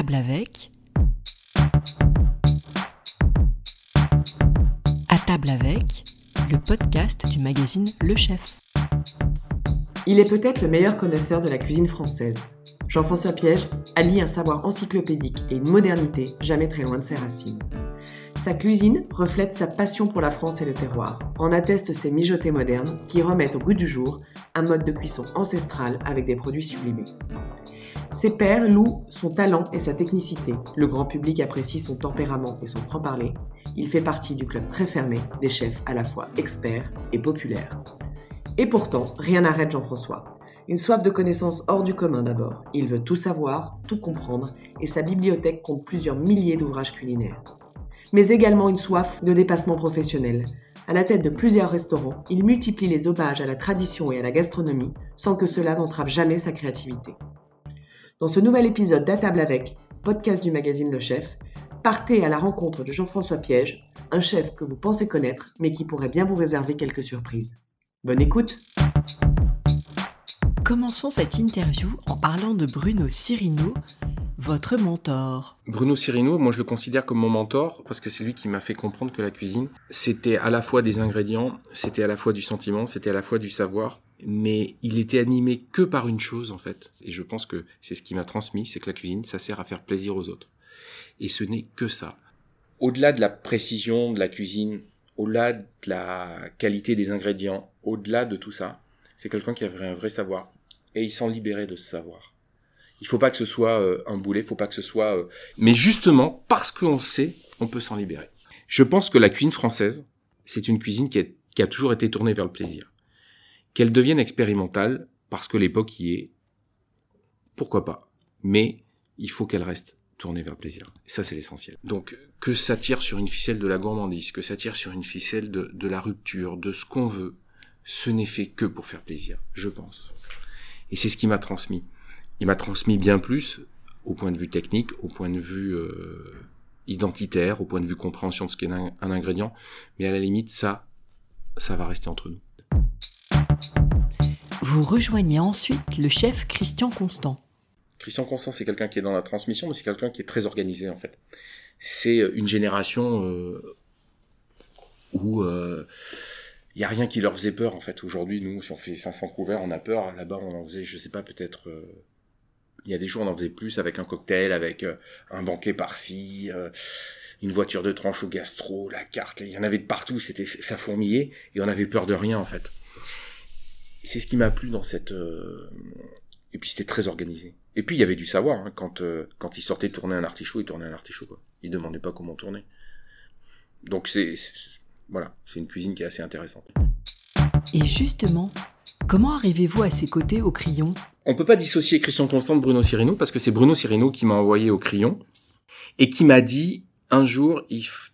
table avec. À table avec, le podcast du magazine Le Chef. Il est peut-être le meilleur connaisseur de la cuisine française. Jean-François Piège allie un savoir encyclopédique et une modernité jamais très loin de ses racines. Sa cuisine reflète sa passion pour la France et le terroir. En attestent ses mijotés modernes qui remettent au goût du jour un mode de cuisson ancestral avec des produits sublimés. Ses pairs louent son talent et sa technicité. Le grand public apprécie son tempérament et son franc-parler. Il fait partie du club très fermé des chefs à la fois experts et populaires. Et pourtant, rien n'arrête Jean-François. Une soif de connaissances hors du commun d'abord. Il veut tout savoir, tout comprendre, et sa bibliothèque compte plusieurs milliers d'ouvrages culinaires mais également une soif de dépassement professionnel. À la tête de plusieurs restaurants, il multiplie les hommages à la tradition et à la gastronomie sans que cela n'entrave jamais sa créativité. Dans ce nouvel épisode d'À table avec, podcast du magazine Le Chef, partez à la rencontre de Jean-François Piège, un chef que vous pensez connaître mais qui pourrait bien vous réserver quelques surprises. Bonne écoute Commençons cette interview en parlant de Bruno Cirino, votre mentor Bruno Cirino, moi je le considère comme mon mentor parce que c'est lui qui m'a fait comprendre que la cuisine, c'était à la fois des ingrédients, c'était à la fois du sentiment, c'était à la fois du savoir, mais il était animé que par une chose en fait. Et je pense que c'est ce qui m'a transmis, c'est que la cuisine, ça sert à faire plaisir aux autres. Et ce n'est que ça. Au-delà de la précision de la cuisine, au-delà de la qualité des ingrédients, au-delà de tout ça, c'est quelqu'un qui avait un vrai savoir. Et il s'en libérait de ce savoir. Il faut pas que ce soit euh, un boulet, faut pas que ce soit. Euh, Mais justement, parce qu'on sait, on peut s'en libérer. Je pense que la cuisine française, c'est une cuisine qui, qui a toujours été tournée vers le plaisir. Qu'elle devienne expérimentale, parce que l'époque y est, pourquoi pas. Mais il faut qu'elle reste tournée vers le plaisir. Ça, c'est l'essentiel. Donc, que ça tire sur une ficelle de la gourmandise, que ça tire sur une ficelle de, de la rupture, de ce qu'on veut, ce n'est fait que pour faire plaisir, je pense. Et c'est ce qui m'a transmis il m'a transmis bien plus au point de vue technique, au point de vue euh, identitaire, au point de vue compréhension de ce qu'est un, un, ingrédient. Mais à la limite, ça, ça va rester entre nous. Vous rejoignez ensuite le chef Christian Constant. Christian Constant, c'est quelqu'un qui est dans la transmission, mais c'est quelqu'un qui est très organisé en fait. C'est une génération euh, où euh, il y a rien qui leur faisait peur en fait. Aujourd'hui, nous, si on fait 500 couverts, on a peur. Là-bas, on en faisait, je sais pas, peut-être euh, il y a des jours, on en faisait plus avec un cocktail, avec euh, un banquet par-ci, euh, une voiture de tranche au gastro, la carte. Il y en avait de partout. C'était ça fourmillait et on avait peur de rien en fait. C'est ce qui m'a plu dans cette. Euh, et puis c'était très organisé. Et puis il y avait du savoir. Hein. Quand quand il sortait tourner un artichaut, il tournait un artichaut. Quoi. Il demandait pas comment tourner. Donc c'est voilà, c'est une cuisine qui est assez intéressante. Et justement, comment arrivez-vous à ses côtés au crayon? On peut pas dissocier Christian Constant de Bruno Cirino parce que c'est Bruno Cirino qui m'a envoyé au crayon et qui m'a dit un jour,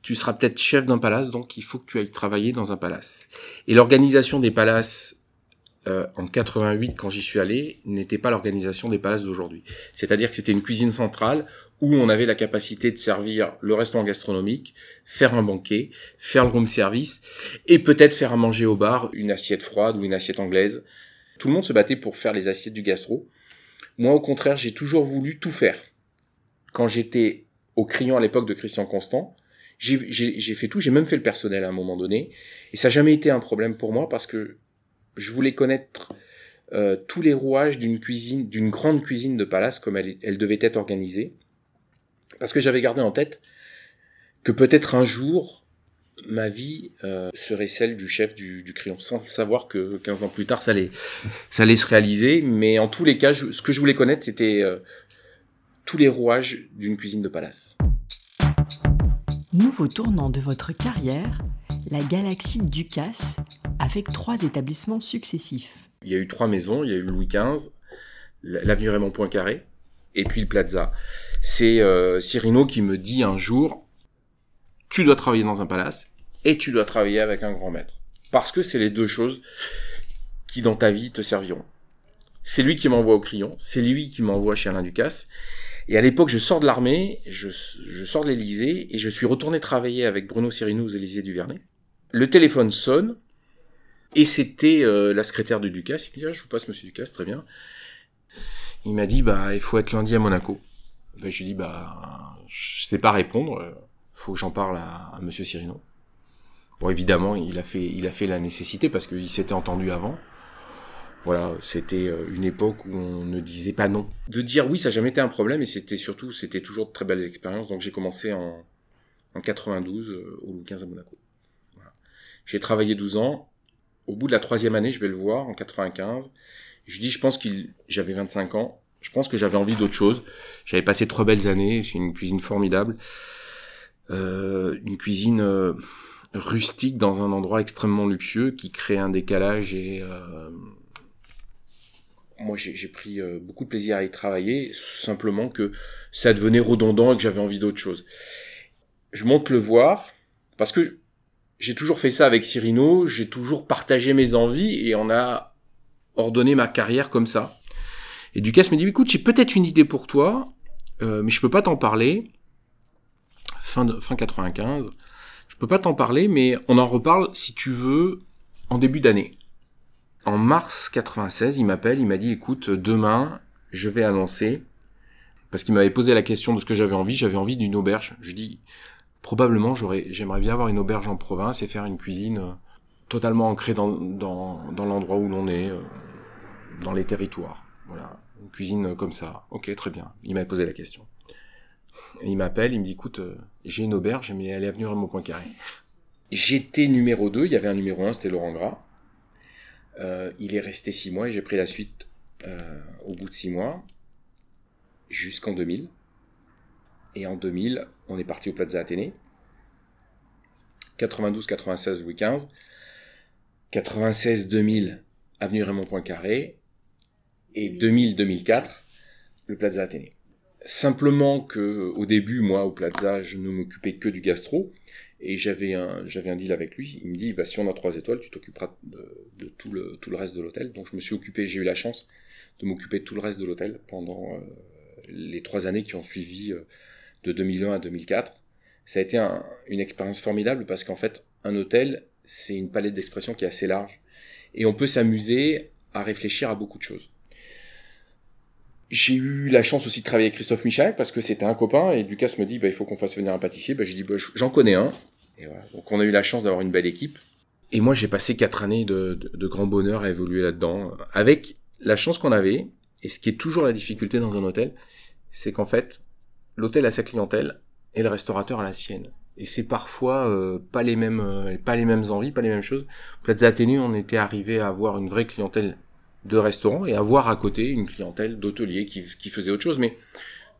tu seras peut-être chef d'un palace, donc il faut que tu ailles travailler dans un palace. Et l'organisation des palaces euh, en 88, quand j'y suis allé, n'était pas l'organisation des palaces d'aujourd'hui. C'est-à-dire que c'était une cuisine centrale où on avait la capacité de servir le restaurant gastronomique, faire un banquet, faire le room service, et peut-être faire à manger au bar une assiette froide ou une assiette anglaise. Tout le monde se battait pour faire les assiettes du gastro. Moi, au contraire, j'ai toujours voulu tout faire. Quand j'étais au crayon à l'époque de Christian Constant, j'ai fait tout, j'ai même fait le personnel à un moment donné, et ça n'a jamais été un problème pour moi parce que je voulais connaître euh, tous les rouages d'une cuisine, d'une grande cuisine de palace comme elle, devait être organisée, parce que j'avais gardé en tête que peut-être un jour ma vie euh, serait celle du chef du, crayon, sans savoir que 15 ans plus tard, ça allait, ça allait se réaliser. Mais en tous les cas, ce que je voulais connaître, c'était euh, tous les rouages d'une cuisine de palace. Nouveau tournant de votre carrière, la galaxie Ducasse, avec trois établissements successifs. Il y a eu trois maisons, il y a eu Louis XV, l'avenue Raymond Poincaré, et puis le Plaza. C'est euh, Cyrino qui me dit un jour, tu dois travailler dans un palace et tu dois travailler avec un grand maître. Parce que c'est les deux choses qui dans ta vie te serviront. C'est lui qui m'envoie au crayon, c'est lui qui m'envoie chez Alain Ducasse. Et à l'époque, je sors de l'armée, je, sors de l'Élysée et je suis retourné travailler avec Bruno Cyrino aux Élysées du Vernet. Le téléphone sonne et c'était euh, la secrétaire de Ducasse. Il dit ah, je vous passe Monsieur Ducasse, très bien. Il m'a dit bah il faut être lundi à Monaco. Ben, je lui dis, bah, je sais pas répondre. Faut que j'en parle à, à Monsieur Cirino. Bon, évidemment, il a fait, il la nécessité parce qu'il s'était entendu avant. Voilà, c'était euh, une époque où on ne disait pas non. De dire oui, ça n'a jamais été un problème et c'était surtout, c'était toujours de très belles expériences. Donc j'ai commencé en, en 92 euh, au Louis à Monaco. J'ai travaillé 12 ans. Au bout de la troisième année, je vais le voir en 95. Je dis, je pense qu'il, j'avais 25 ans. Je pense que j'avais envie d'autre chose. J'avais passé trois belles années. C'est une cuisine formidable. Euh, une cuisine euh, rustique dans un endroit extrêmement luxueux qui crée un décalage et euh, moi j'ai pris beaucoup de plaisir à y travailler, simplement que ça devenait redondant et que j'avais envie d'autre chose. Je monte le voir parce que j'ai toujours fait ça avec Cyrino, j'ai toujours partagé mes envies et on a ordonné ma carrière comme ça. Et Ducasse me dit écoute, j'ai peut-être une idée pour toi, euh, mais je peux pas t'en parler. Fin de fin 95, je peux pas t'en parler, mais on en reparle si tu veux en début d'année en mars 96, il m'appelle, il m'a dit écoute, demain, je vais annoncer parce qu'il m'avait posé la question de ce que j'avais envie, j'avais envie d'une auberge. Je dis probablement j'aimerais bien avoir une auberge en province et faire une cuisine euh, totalement ancrée dans l'endroit où l'on est euh, dans les territoires. Voilà, une cuisine comme ça. OK, très bien. Il m'avait posé la question. Il m'appelle, il me dit écoute, euh, j'ai une auberge mais elle est avenue Raymond Poincaré. J'étais numéro 2, il y avait un numéro 1, c'était Laurent Gras. Euh, il est resté six mois et j'ai pris la suite euh, au bout de six mois jusqu'en 2000. Et en 2000, on est parti au Plaza Athénée. 92-96 Louis XV. 96-2000 avenue Raymond Poincaré. Et 2000-2004 le Plaza Athénée. Simplement que au début, moi, au Plaza, je ne m'occupais que du gastro. Et j'avais un, j'avais un deal avec lui. Il me dit, bah, si on a trois étoiles, tu t'occuperas de, de, tout le, tout le reste de l'hôtel. Donc, je me suis occupé, j'ai eu la chance de m'occuper de tout le reste de l'hôtel pendant euh, les trois années qui ont suivi euh, de 2001 à 2004. Ça a été un, une expérience formidable parce qu'en fait, un hôtel, c'est une palette d'expression qui est assez large. Et on peut s'amuser à réfléchir à beaucoup de choses. J'ai eu la chance aussi de travailler avec Christophe Michel parce que c'était un copain et Ducasse me dit bah, il faut qu'on fasse venir un pâtissier. Bah, j'ai dit bah, j'en connais un. Et voilà. Donc on a eu la chance d'avoir une belle équipe. Et moi j'ai passé quatre années de, grand bonheur à évoluer là-dedans avec la chance qu'on avait et ce qui est toujours la difficulté dans un hôtel, c'est qu'en fait l'hôtel a sa clientèle et le restaurateur a la sienne. Et c'est parfois euh, pas les mêmes euh, pas les mêmes envies, pas les mêmes choses. Plaza Athénée, on était arrivé à avoir une vraie clientèle de restaurants et avoir à côté une clientèle d'hôteliers qui, qui faisait autre chose. Mais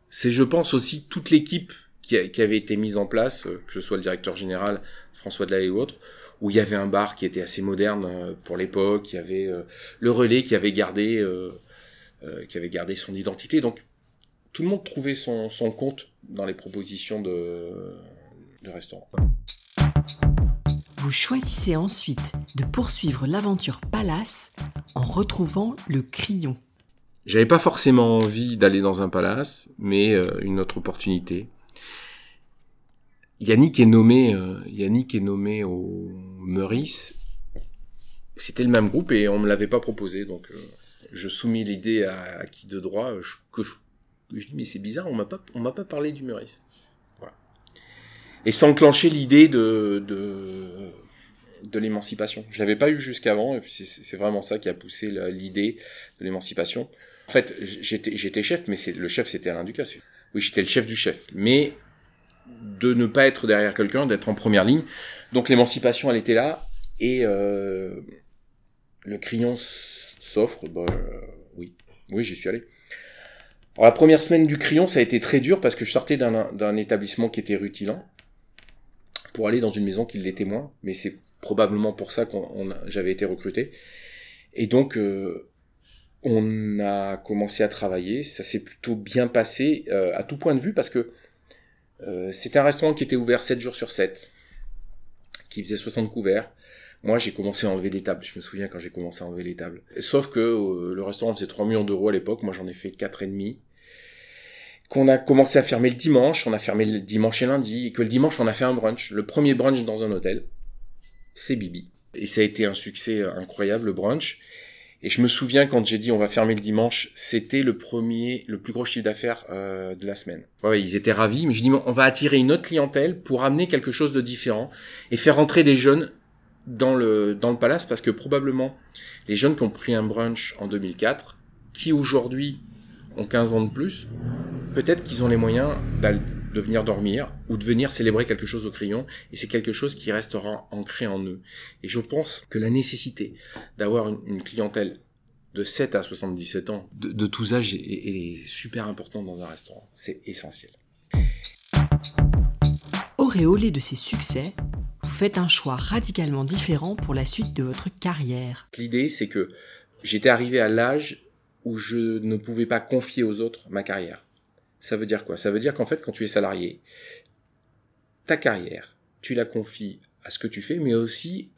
c'est, je pense, aussi toute l'équipe qui, avait été mise en place, euh, que ce soit le directeur général François Delahaye ou autre, où il y avait un bar qui était assez moderne pour l'époque, il y avait le relais qui avait gardé, qui avait gardé son identité. Donc tout le monde trouvait son, son compte dans les propositions de, de restaurants. Vous choisissez ensuite de poursuivre l'aventure Palace en retrouvant le crayon. J'avais pas forcément envie d'aller dans un palace, mais euh, une autre opportunité. Yannick est nommé, euh, Yannick est nommé au Meurice. C'était le même groupe et on me l'avait pas proposé, donc euh, je soumis l'idée à, à, qui de droit. Je, que je, je dis mais c'est bizarre, on m'a pas, on m'a pas parlé du Meurice. Voilà. Et s'enclencher l'idée de, de de l'émancipation. Je l'avais pas eu jusqu'avant, et puis c'est vraiment ça qui a poussé l'idée de l'émancipation. En fait, j'étais chef, mais le chef c'était Alain Ducasse. Oui, j'étais le chef du chef, mais de ne pas être derrière quelqu'un, d'être en première ligne. Donc l'émancipation, elle était là, et euh, le crayon s'offre. Bah, oui, oui, j'y suis allé. Alors, la première semaine du crayon, ça a été très dur parce que je sortais d'un établissement qui était rutilant pour aller dans une maison qui l'était moins, mais c'est probablement pour ça que j'avais été recruté. Et donc, euh, on a commencé à travailler. Ça s'est plutôt bien passé euh, à tout point de vue parce que euh, c'était un restaurant qui était ouvert 7 jours sur 7, qui faisait 60 couverts. Moi, j'ai commencé à enlever des tables. Je me souviens quand j'ai commencé à enlever les tables. Sauf que euh, le restaurant faisait 3 millions d'euros à l'époque. Moi, j'en ai fait quatre et demi. Qu'on a commencé à fermer le dimanche. On a fermé le dimanche et lundi. Et que le dimanche, on a fait un brunch. Le premier brunch dans un hôtel c'est Bibi. Et ça a été un succès incroyable, le brunch. Et je me souviens quand j'ai dit on va fermer le dimanche, c'était le premier, le plus gros chiffre d'affaires euh, de la semaine. Ouais, ils étaient ravis, mais je dis on va attirer une autre clientèle pour amener quelque chose de différent et faire entrer des jeunes dans le dans le palace parce que probablement les jeunes qui ont pris un brunch en 2004, qui aujourd'hui ont 15 ans de plus, peut-être qu'ils ont les moyens de venir dormir ou de venir célébrer quelque chose au crayon et c'est quelque chose qui restera ancré en eux. Et je pense que la nécessité d'avoir une, clientèle de 7 à 77 ans, de, tous âges, est, est super important dans un restaurant. C'est essentiel. Auréolé de ses succès, vous faites un choix radicalement différent pour la suite de votre carrière. L'idée, c'est que j'étais arrivé à l'âge où je ne pouvais pas confier aux autres ma carrière. Ça veut dire quoi? Ça veut dire qu'en fait, quand tu es salarié, ta carrière, tu la confies à ce que tu fais, mais aussi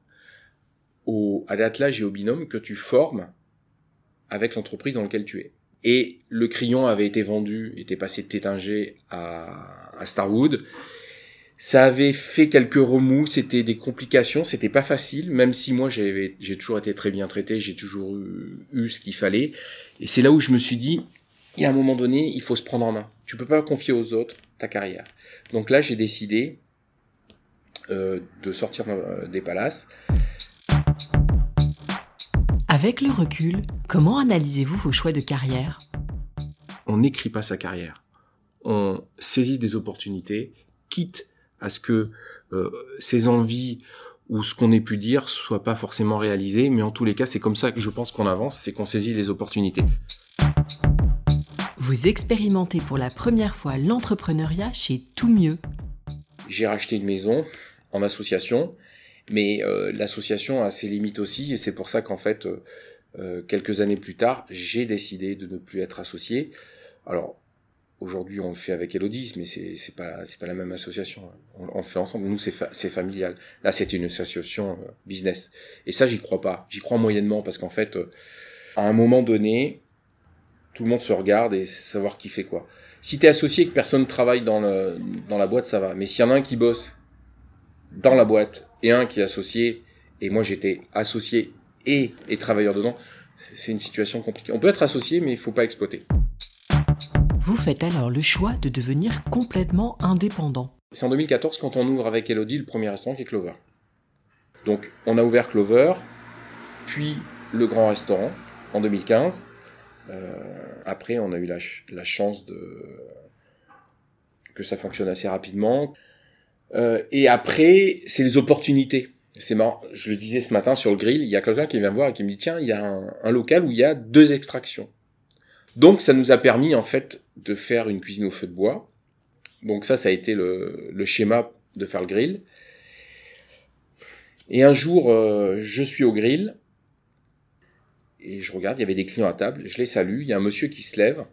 au, à l'attelage et au binôme que tu formes avec l'entreprise dans laquelle tu es. Et le crayon avait été vendu, était passé de Tétinger à, Starwood. Ça avait fait quelques remous, c'était des complications, c'était pas facile, même si moi j'ai toujours été très bien traité, j'ai toujours eu, eu ce qu'il fallait. Et c'est là où je me suis dit, y a un moment donné, il faut se prendre en main. Tu peux pas confier aux autres ta carrière. Donc là, j'ai décidé euh, de sortir euh, des palaces. Avec le recul, comment analysez-vous vos choix de carrière? On n'écrit pas sa carrière. On saisit des opportunités, quitte à ce que euh, ses envies ou ce qu'on ait pu dire soit pas forcément réalisé, mais en tous les cas, c'est comme ça que je pense qu'on avance, c'est qu'on saisit les opportunités. Vous expérimentez pour la première fois l'entrepreneuriat chez Tout Mieux. J'ai racheté une maison en association, mais euh, l'association a ses limites aussi, et c'est pour ça qu'en fait, euh, euh quelques années plus tard, j'ai décidé de ne plus être associé. Alors, Aujourd'hui, on le fait avec Elodie, mais c'est c'est pas la même association. On, le fait ensemble. Nous, c'est familial. Là, c'était une association business. Et ça, j'y crois pas. J'y crois moyennement parce qu'en fait, à un moment donné, tout le monde se regarde et savoir qui fait quoi. Si t'es associé et que personne travaille dans le dans la boîte, ça va. Mais s'il y en a un qui bosse dans la boîte et un qui est associé, et moi j'étais associé et, et travailleur dedans, c'est une situation compliquée. On peut être associé, mais il faut pas exploiter. Vous faites alors le choix de devenir complètement indépendant. C'est en 2014 quand on ouvre avec Elodie le premier restaurant qui est Clover. Donc on a ouvert Clover, puis le grand restaurant en 2015. Euh, après on a eu la, chance de que ça fonctionne assez rapidement. Euh, et après c'est les opportunités. C'est marrant, je le disais ce matin sur le grill, il y a quelqu'un qui vient me voir et qui me dit tiens il y a un local où il y a deux extractions. Donc ça nous a permis en fait de faire une cuisine au feu de bois. Donc ça, ça a été le, schéma de faire le grill. Et un jour, euh, je suis au grill et je regarde, il y avait des clients à table, je les salue, il y a un monsieur qui se lève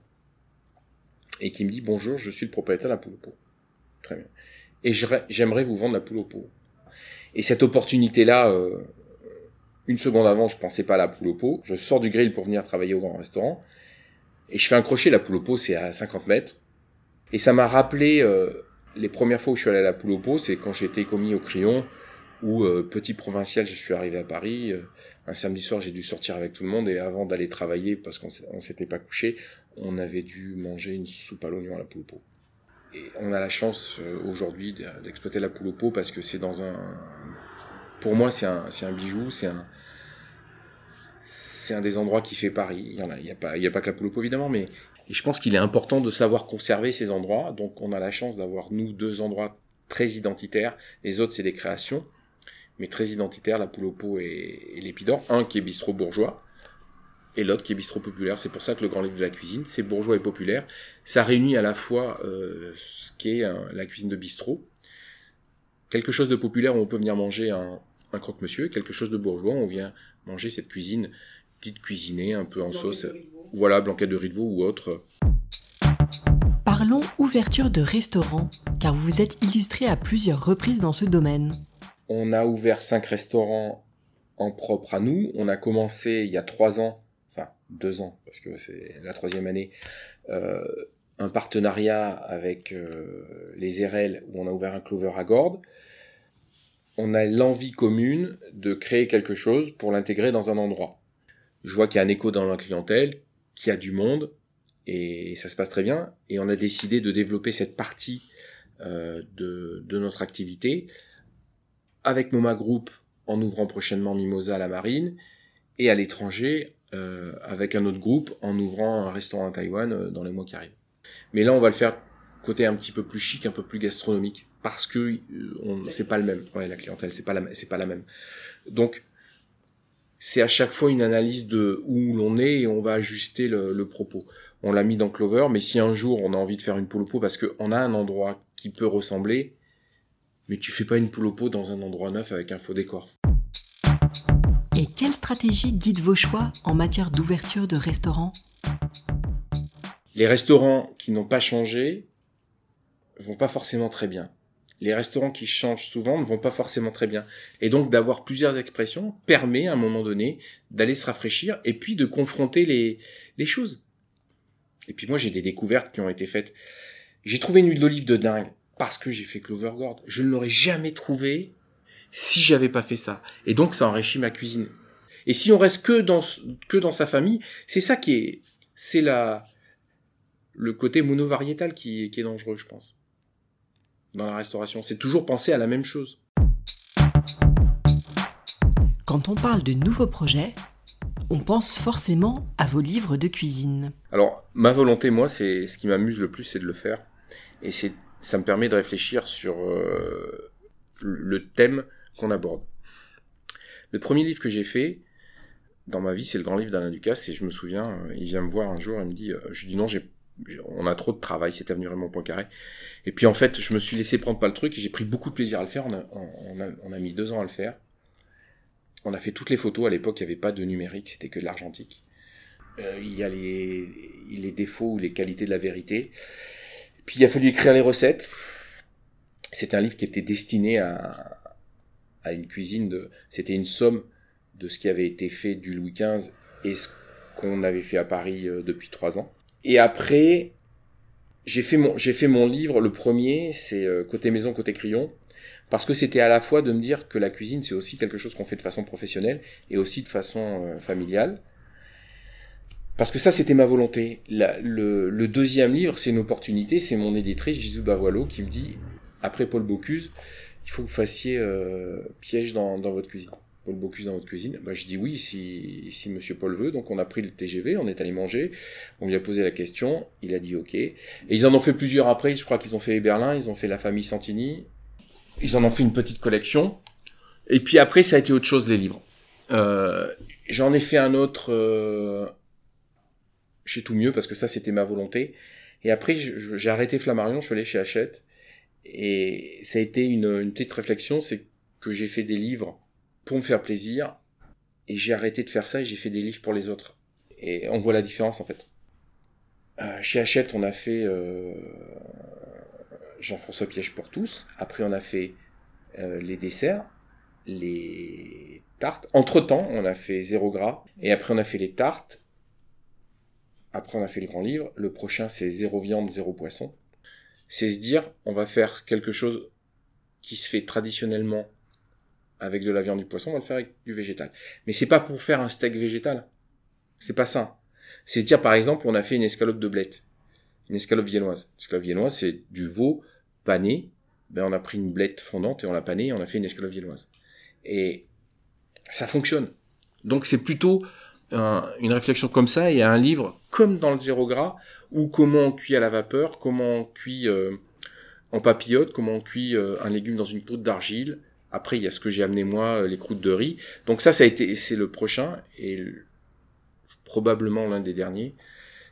et qui me dit bonjour, je suis le propriétaire de la poule au pot. Très bien. Et j'aimerais vous vendre la poule au pot. Et cette opportunité-là, euh, une seconde avant, je pensais pas à la poule au pot. Je sors du grill pour venir travailler au grand restaurant. Et je fais un crochet, la poule au pot, c'est à 50 mètres. Et ça m'a rappelé euh, les premières fois où je suis allé à la poule au pot, c'est quand j'étais commis au crayon, ou euh, petit provincial, je suis arrivé à Paris. Euh, un samedi soir, j'ai dû sortir avec tout le monde, et avant d'aller travailler, parce qu'on s'était pas couché, on avait dû manger une soupe à l'oignon à la poule. Et on a la chance aujourd'hui d'exploiter la poule parce que c'est dans un... Pour moi, c'est un, un bijou, c'est un c'est un des endroits qui fait Paris. Il y en a, y a pas, il y a pas que la pot évidemment, mais je pense qu'il est important de savoir conserver ces endroits. Donc on a la chance d'avoir nous deux endroits très identitaires. Les autres c'est des créations, mais très identitaires, la poule au pot et, l'épidore. Un qui est bistrot bourgeois et l'autre qui est bistrot populaire. C'est pour ça que le grand livre de la cuisine, c'est bourgeois et populaire. Ça réunit à la fois euh, ce qu'est est la cuisine de bistrot, quelque chose de populaire où on peut venir manger un, un croque-monsieur, quelque chose de bourgeois où on vient manger cette cuisine petite cuisinée un peu en sauce. Voilà, blanquette de riz de veau ou autre. Parlons ouverture de restaurant, car vous vous êtes illustré à plusieurs reprises dans ce domaine. On a ouvert cinq restaurants en propre à nous. On a commencé il y a trois ans, enfin deux ans, parce que c'est la troisième année, euh, un partenariat avec euh, les RL où on a ouvert un clover à Gordes. On a l'envie commune de créer quelque chose pour l'intégrer dans un endroit. je vois qu'il y a un écho dans la clientèle, qu'il y a du monde, et ça se passe très bien. Et on a décidé de développer cette partie euh, de, de, notre activité avec Moma Group en ouvrant prochainement Mimosa à la marine et à l'étranger euh, avec un autre groupe en ouvrant un restaurant à Taïwan euh, dans les mois qui arrivent. Mais là, on va le faire côté un petit peu plus chic, un peu plus gastronomique parce que euh, c'est pas le même. La clientèle, c'est pas la, pas la même. Donc, c'est à chaque fois une analyse de où l'on est et on va ajuster le, le propos. On l'a mis dans Clover, mais si un jour on a envie de faire une poule au pot parce qu'on a un endroit qui peut ressembler, mais tu fais pas une poule au pot dans un endroit neuf avec un faux décor. Et quelle stratégie guide vos choix en matière d'ouverture de restaurants? Les restaurants qui n'ont pas changé vont pas forcément très bien les restaurants qui changent souvent ne vont pas forcément très bien. Et donc d'avoir plusieurs expressions permet à un moment donné d'aller se rafraîchir et puis de confronter les, les choses. Et puis moi j'ai des découvertes qui ont été faites. J'ai trouvé une huile d'olive de dingue parce que j'ai fait Clovergord. Je ne l'aurais jamais trouvé si j'avais pas fait ça. Et donc ça enrichit ma cuisine. Et si on reste que dans que dans sa famille, c'est ça qui est c'est la le côté monovariétal qui, qui est dangereux, je pense dans la restauration. C'est toujours penser à la même chose. Quand on parle de nouveaux projets, on pense forcément à vos livres de cuisine. Alors, ma volonté, moi, c'est ce qui m'amuse le plus, c'est de le faire. Et c'est, ça me permet de réfléchir sur euh, le thème qu'on aborde. Le premier livre que j'ai fait dans ma vie, c'est le grand livre d'Alain Ducasse. Et je me souviens, euh, il vient me voir un jour, il me dit, euh, je dis non, on a trop de travail, c'est avenue Raymond Poincaré. Et puis en fait, je me suis laissé prendre pas le truc et j'ai pris beaucoup de plaisir à le faire. On a, mis deux ans à le faire. On a fait toutes les photos. À l'époque, il n'y avait pas de numérique, c'était que de l'argentique. Euh, il y a les défauts ou les qualités de la vérité. Puis il a fallu écrire les recettes. C'était un livre qui était destiné à, à une cuisine de. C'était une somme de ce qui avait été fait du Louis XV et ce qu'on avait fait à Paris euh, depuis trois ans. Et après, j'ai fait mon, j'ai fait mon livre, le premier, c'est euh, Côté maison, côté crayon, parce que c'était à la fois de me dire que la cuisine, c'est aussi quelque chose qu'on fait de façon professionnelle et aussi de façon euh, familiale. Parce que ça, c'était ma volonté. le, deuxième livre, c'est une opportunité, c'est mon éditrice, Gisou Bavoilo, qui me dit, après Paul Bocuse, il faut que vous fassiez euh, piège dans votre cuisine. Paul Bocuse dans votre cuisine bah, Je dis oui, si, si Monsieur Paul veut. Donc on a pris le TGV, on est allé manger, on lui a posé la question, il a dit ok. Et ils en ont fait plusieurs après, je crois qu'ils ont fait Berlin, ils ont fait la famille Santini, ils en ont fait une petite collection. Et puis après, ça a été autre chose, les livres. Euh, J'en ai fait un autre euh, chez Tout Mieux, parce que ça, c'était ma volonté. Et après, j'ai arrêté Flammarion, je suis allé chez Hachette. Et ça a été une, petite réflexion, c'est que j'ai fait des livres pour me faire plaisir. Et j'ai arrêté de faire ça et j'ai fait des livres pour les autres. Et on voit la différence en fait. Euh, chez Hachette, on a fait euh, Jean-François Piège pour tous. Après, on a fait euh, les desserts, les tartes. Entre-temps, on a fait zéro gras. Et après, on a fait les tartes. Après, on a fait le grand livre. Le prochain, c'est zéro viande, zéro poisson. C'est se dire, on va faire quelque chose qui se fait traditionnellement avec de la viande du poisson, on va le faire avec du végétal. Mais c'est pas pour faire un steak végétal. C'est pas ça. C'est dire par exemple, on a fait une escalope de blette, une escalope viennoise. L'escalope viennoise, c'est du veau pané. Ben on a pris une blette fondante et on l'a pané et on a fait une escalope viennoise. Et ça fonctionne. Donc c'est plutôt une réflexion comme ça et un livre comme dans le zéro gras ou comment on cuit à la vapeur, comment on cuit euh, en papillote, comment on cuit euh, un légume dans une poudre d'argile, après, il y a ce que j'ai amené moi, euh, les croûtes de riz. Donc ça, ça a été, c'est le prochain et probablement l'un des derniers.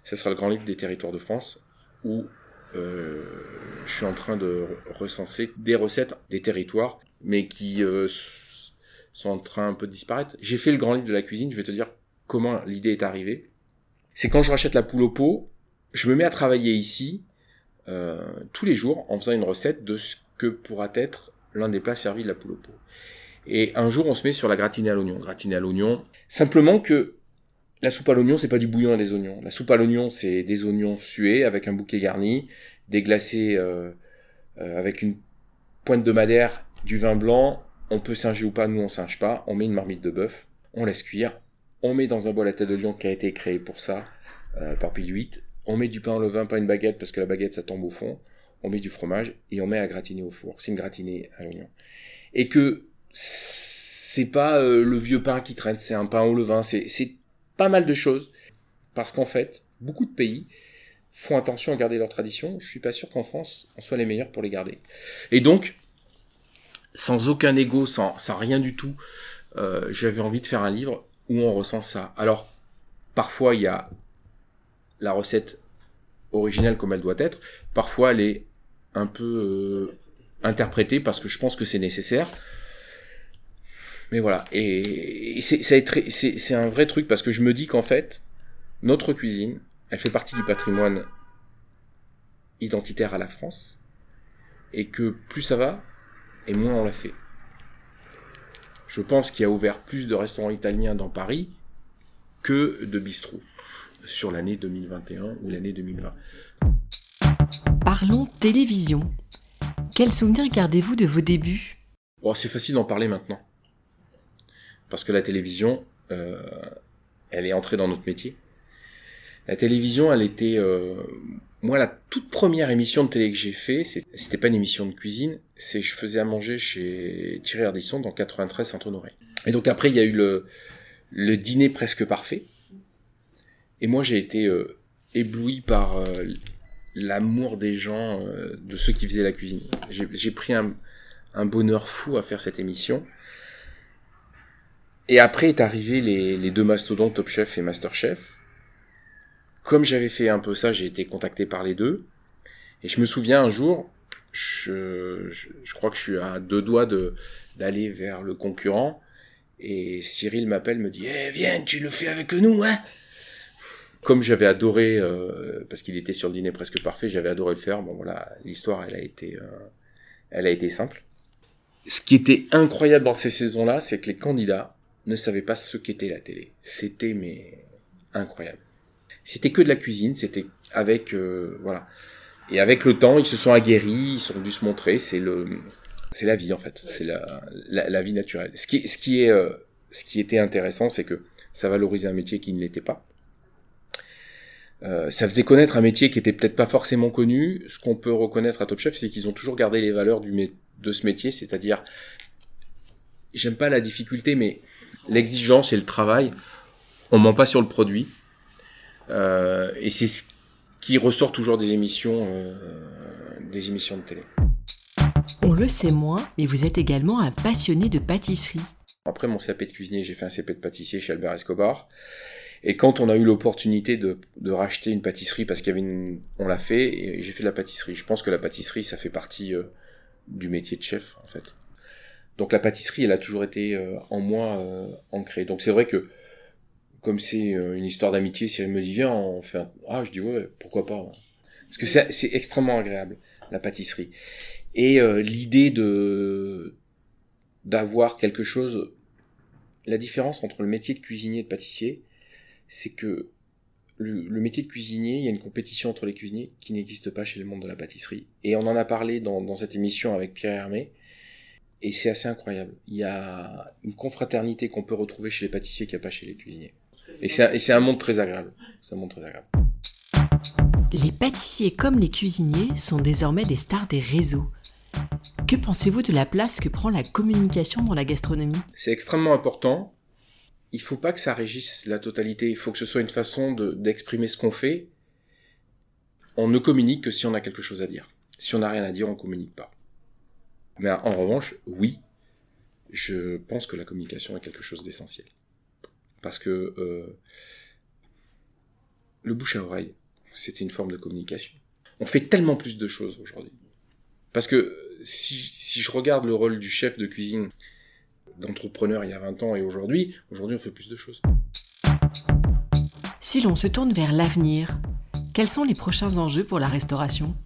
Ce sera le grand livre des territoires de France où je suis en train de recenser des recettes des territoires, mais qui sont en train un peu de disparaître. J'ai fait le grand livre de la cuisine. Je vais te dire comment l'idée est arrivée. C'est quand je rachète la poule au pot, je me mets à travailler ici tous les jours en faisant une recette de ce que pourra être l'un des plats servis de la poule au pot. Et un jour, on se met sur la gratinée à l'oignon. Gratinée à l'oignon. Simplement que la soupe à l'oignon, c'est pas du bouillon à des oignons. La soupe à l'oignon, c'est des oignons sués avec un bouquet garni, déglacés euh, euh, avec une pointe de madère, du vin blanc. On peut singer ou pas, nous on singe pas. On met une marmite de bœuf, on laisse cuire, on met dans un bol à tête de lion qui a été créé pour ça, euh, par Pile 8, on met du pain au levain, pas une baguette, parce que la baguette, ça tombe au fond, on met du fromage, et on met à gratiner au four. C'est une gratinée à l'oignon. Et que c'est pas euh, le vieux pain qui traîne, c'est un pain au levain, c'est pas mal de choses, parce qu'en fait, beaucoup de pays font attention à garder leurs traditions. Je suis pas sûr qu'en France, on soit les meilleurs pour les garder. Et donc, sans aucun ego, sans, sans rien du tout, euh, j'avais envie de faire un livre où on ressent ça. Alors, parfois, il y a la recette originale comme elle doit être. Parfois, elle est un peu euh, interprétée parce que je pense que c'est nécessaire. Mais voilà. Et, c'est un vrai truc parce que je me dis qu'en fait, notre cuisine, elle fait partie du patrimoine identitaire à la France. Et que plus ça va, et moins on l'a fait. Je pense qu'il y a ouvert plus de restaurants italiens dans Paris que de bistrots sur l'année 2021 ou l'année 2020. Parlons télévision. Quel souvenir gardez-vous de vos débuts? Oh, C'est facile d'en parler maintenant. Parce que la télévision, euh, elle est entrée dans notre métier. La télévision, elle était... Euh, moi, la toute première émission de télé que j'ai fait, c'était pas une émission de cuisine, c'est je faisais à manger chez Thierry Ardisson dans 93 Saint-Honoré. Et donc après, il y a eu le, le dîner presque parfait. Et moi, j'ai été euh, ébloui par euh, l'amour des gens, euh, de ceux qui faisaient la cuisine. J'ai pris un, un, bonheur fou à faire cette émission. Et après est arrivé les, les deux mastodontes Top Chef et Master Chef. Comme j'avais fait un peu ça, j'ai été contacté par les deux. Et je me souviens un jour, je, je, crois que je suis à deux doigts de d'aller vers le concurrent. Et Cyril m'appelle, me dit Eh, viens, tu le fais avec nous, hein comme j'avais adoré, euh, parce qu'il était sur le dîner presque parfait, j'avais adoré le faire. Bon voilà, l'histoire, elle a été, euh, elle a été simple. Ce qui était incroyable dans ces saisons-là, c'est que les candidats ne savaient pas ce qu'était la télé. C'était mais incroyable. C'était que de la cuisine, c'était avec euh, voilà. Et avec le temps, ils se sont aguerris, ils sont dû se montrer. C'est le, c'est la vie en fait, c'est la, la, la, vie naturelle. Ce qui, ce qui est, ce qui était intéressant, c'est que ça valorisait un métier qui ne l'était pas euh, ça faisait connaître un métier qui était peut-être pas forcément connu. Ce qu'on peut reconnaître à Top Chef, c'est qu'ils ont toujours gardé les valeurs du de ce métier, c'est-à-dire, j'aime pas la difficulté, mais l'exigence et le travail. On ment pas sur le produit, euh, et c'est ce qui ressort toujours des émissions, euh, des émissions de télé. On le sait moins, mais vous êtes également un passionné de pâtisserie. Après mon CAP de cuisinier, j'ai fait un CP de pâtissier chez Albert Escobar. Et quand on a eu l'opportunité de, de, racheter une pâtisserie, parce qu'il y avait une, on l'a fait, et j'ai fait de la pâtisserie. Je pense que la pâtisserie, ça fait partie euh, du métier de chef, en fait. Donc la pâtisserie, elle a toujours été euh, en moi euh, ancrée. Donc c'est vrai que, comme c'est une histoire d'amitié, Cyril me dit viens, on fait un... Ah, je dis ouais, pourquoi pas. Parce que c'est extrêmement agréable, la pâtisserie. Et l'idée de d'avoir quelque chose... La différence entre le métier de cuisinier et de pâtissier, c'est que le, métier de cuisinier, il y a une compétition entre les cuisiniers qui n'existe pas chez le monde de la pâtisserie. Et on en a parlé dans, cette émission avec Pierre Hermé, et c'est assez incroyable. Il y a une confraternité qu'on peut retrouver chez les pâtissiers qu'il n'y a pas chez les cuisiniers. Et c'est un, monde très agréable. C'est un monde très agréable. Les pâtissiers comme les cuisiniers sont désormais des stars des réseaux. Que pensez-vous de la place que prend la communication dans la gastronomie? C'est extrêmement important il faut pas que ça régisse la totalité. Il faut que ce soit une façon d'exprimer ce qu'on fait. On ne communique que si on a quelque chose à dire. Si on n'a rien à dire, on communique pas. Mais en revanche, oui, je pense que la communication est quelque chose d'essentiel. Parce que euh, le bouche à oreille, c'était une forme de communication. On fait tellement plus de choses aujourd'hui. Parce que si, si je regarde le rôle du chef de cuisine, d'entrepreneurs il y a 20 ans et aujourd'hui, aujourd'hui on fait plus de choses. Si l'on se tourne vers l'avenir, quels sont les prochains enjeux pour la restauration?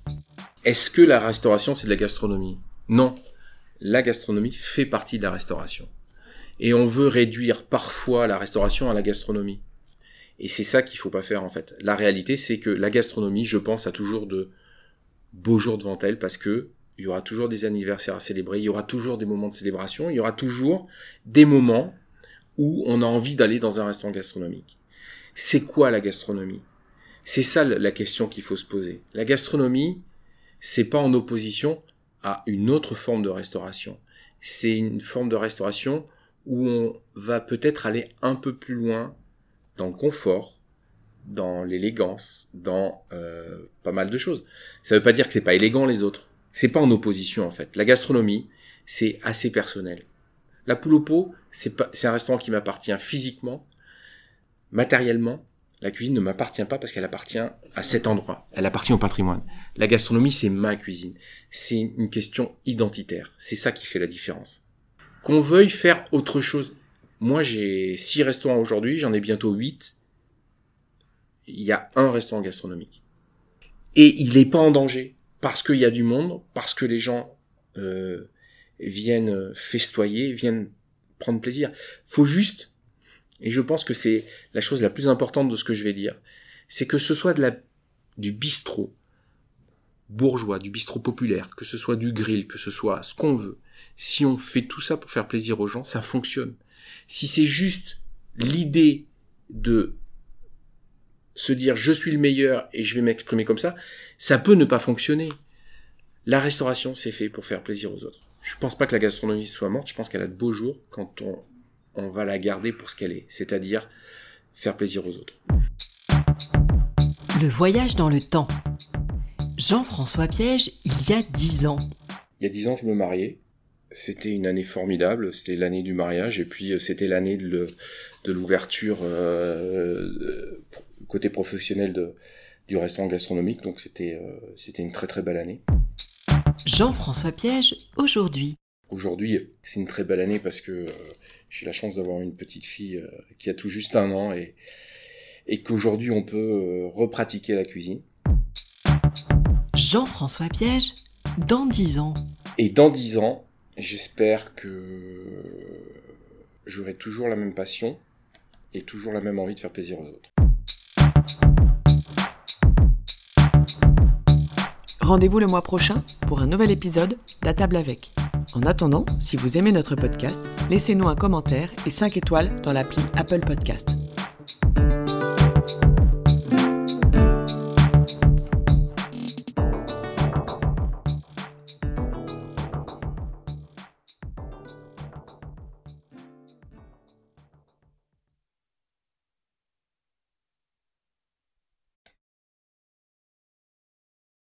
Est-ce que la restauration c'est de la gastronomie? Non. La gastronomie fait partie de la restauration. Et on veut réduire parfois la restauration à la gastronomie. Et c'est ça qu'il faut pas faire en fait. La réalité c'est que la gastronomie, je pense, a toujours de beaux jours devant elle parce que il y aura toujours des anniversaires à célébrer, il y aura toujours des moments de célébration, il y aura toujours des moments où on a envie d'aller dans un restaurant gastronomique. C'est quoi la gastronomie? C'est ça la question qu'il faut se poser. La gastronomie, c'est pas en opposition à une autre forme de restauration. C'est une forme de restauration où on va peut-être aller un peu plus loin dans le confort, dans l'élégance, dans euh, pas mal de choses. Ça veut pas dire que c'est pas élégant les autres. C'est pas en opposition en fait. La gastronomie, c'est assez personnel. La poule au pot, c'est un restaurant qui m'appartient physiquement, matériellement. La cuisine ne m'appartient pas parce qu'elle appartient à cet endroit. Elle appartient au patrimoine. La gastronomie, c'est ma cuisine. C'est une question identitaire. C'est ça qui fait la différence. Qu'on veuille faire autre chose. Moi, j'ai six restaurants aujourd'hui, j'en ai bientôt huit. Il y a un restaurant gastronomique. Et il n'est pas en danger parce qu'il y a du monde, parce que les gens euh, viennent festoyer, viennent prendre plaisir. Faut juste, et je pense que c'est la chose la plus importante de ce que je vais dire, c'est que ce soit de la, du bistrot bourgeois, du bistrot populaire, que ce soit du grill, que ce soit ce qu'on veut. Si on fait tout ça pour faire plaisir aux gens, ça fonctionne. Si c'est juste l'idée de se dire je suis le meilleur et je vais m'exprimer comme ça, ça peut ne pas fonctionner. La restauration, c'est fait pour faire plaisir aux autres. Je pense pas que la gastronomie soit morte, je pense qu'elle a de beaux jours quand on, on va la garder pour ce qu'elle est, c'est-à-dire faire plaisir aux autres. Le voyage dans le temps. Jean-François Piège, il y a dix ans. Il y a dix ans, je me mariais. C'était une année formidable, c'était l'année du mariage et puis euh, c'était l'année de l'ouverture euh, côté professionnel de, du restaurant gastronomique, donc c'était euh, c'était une très très belle année. Jean-François Piège, aujourd'hui. Aujourd'hui, c'est une très belle année parce que euh, j'ai la chance d'avoir une petite fille qui a tout juste un an et, et qu'aujourd'hui on peut repratiquer la cuisine. Jean-François Piège, dans dix ans. Et dans dix ans, j'espère que j'aurai toujours la même passion et toujours la même envie de faire plaisir aux autres. Rendez-vous le mois prochain pour un nouvel épisode d'À table avec. En attendant, si vous aimez notre podcast, laissez-nous un commentaire et 5 étoiles dans l'appli Apple Podcast.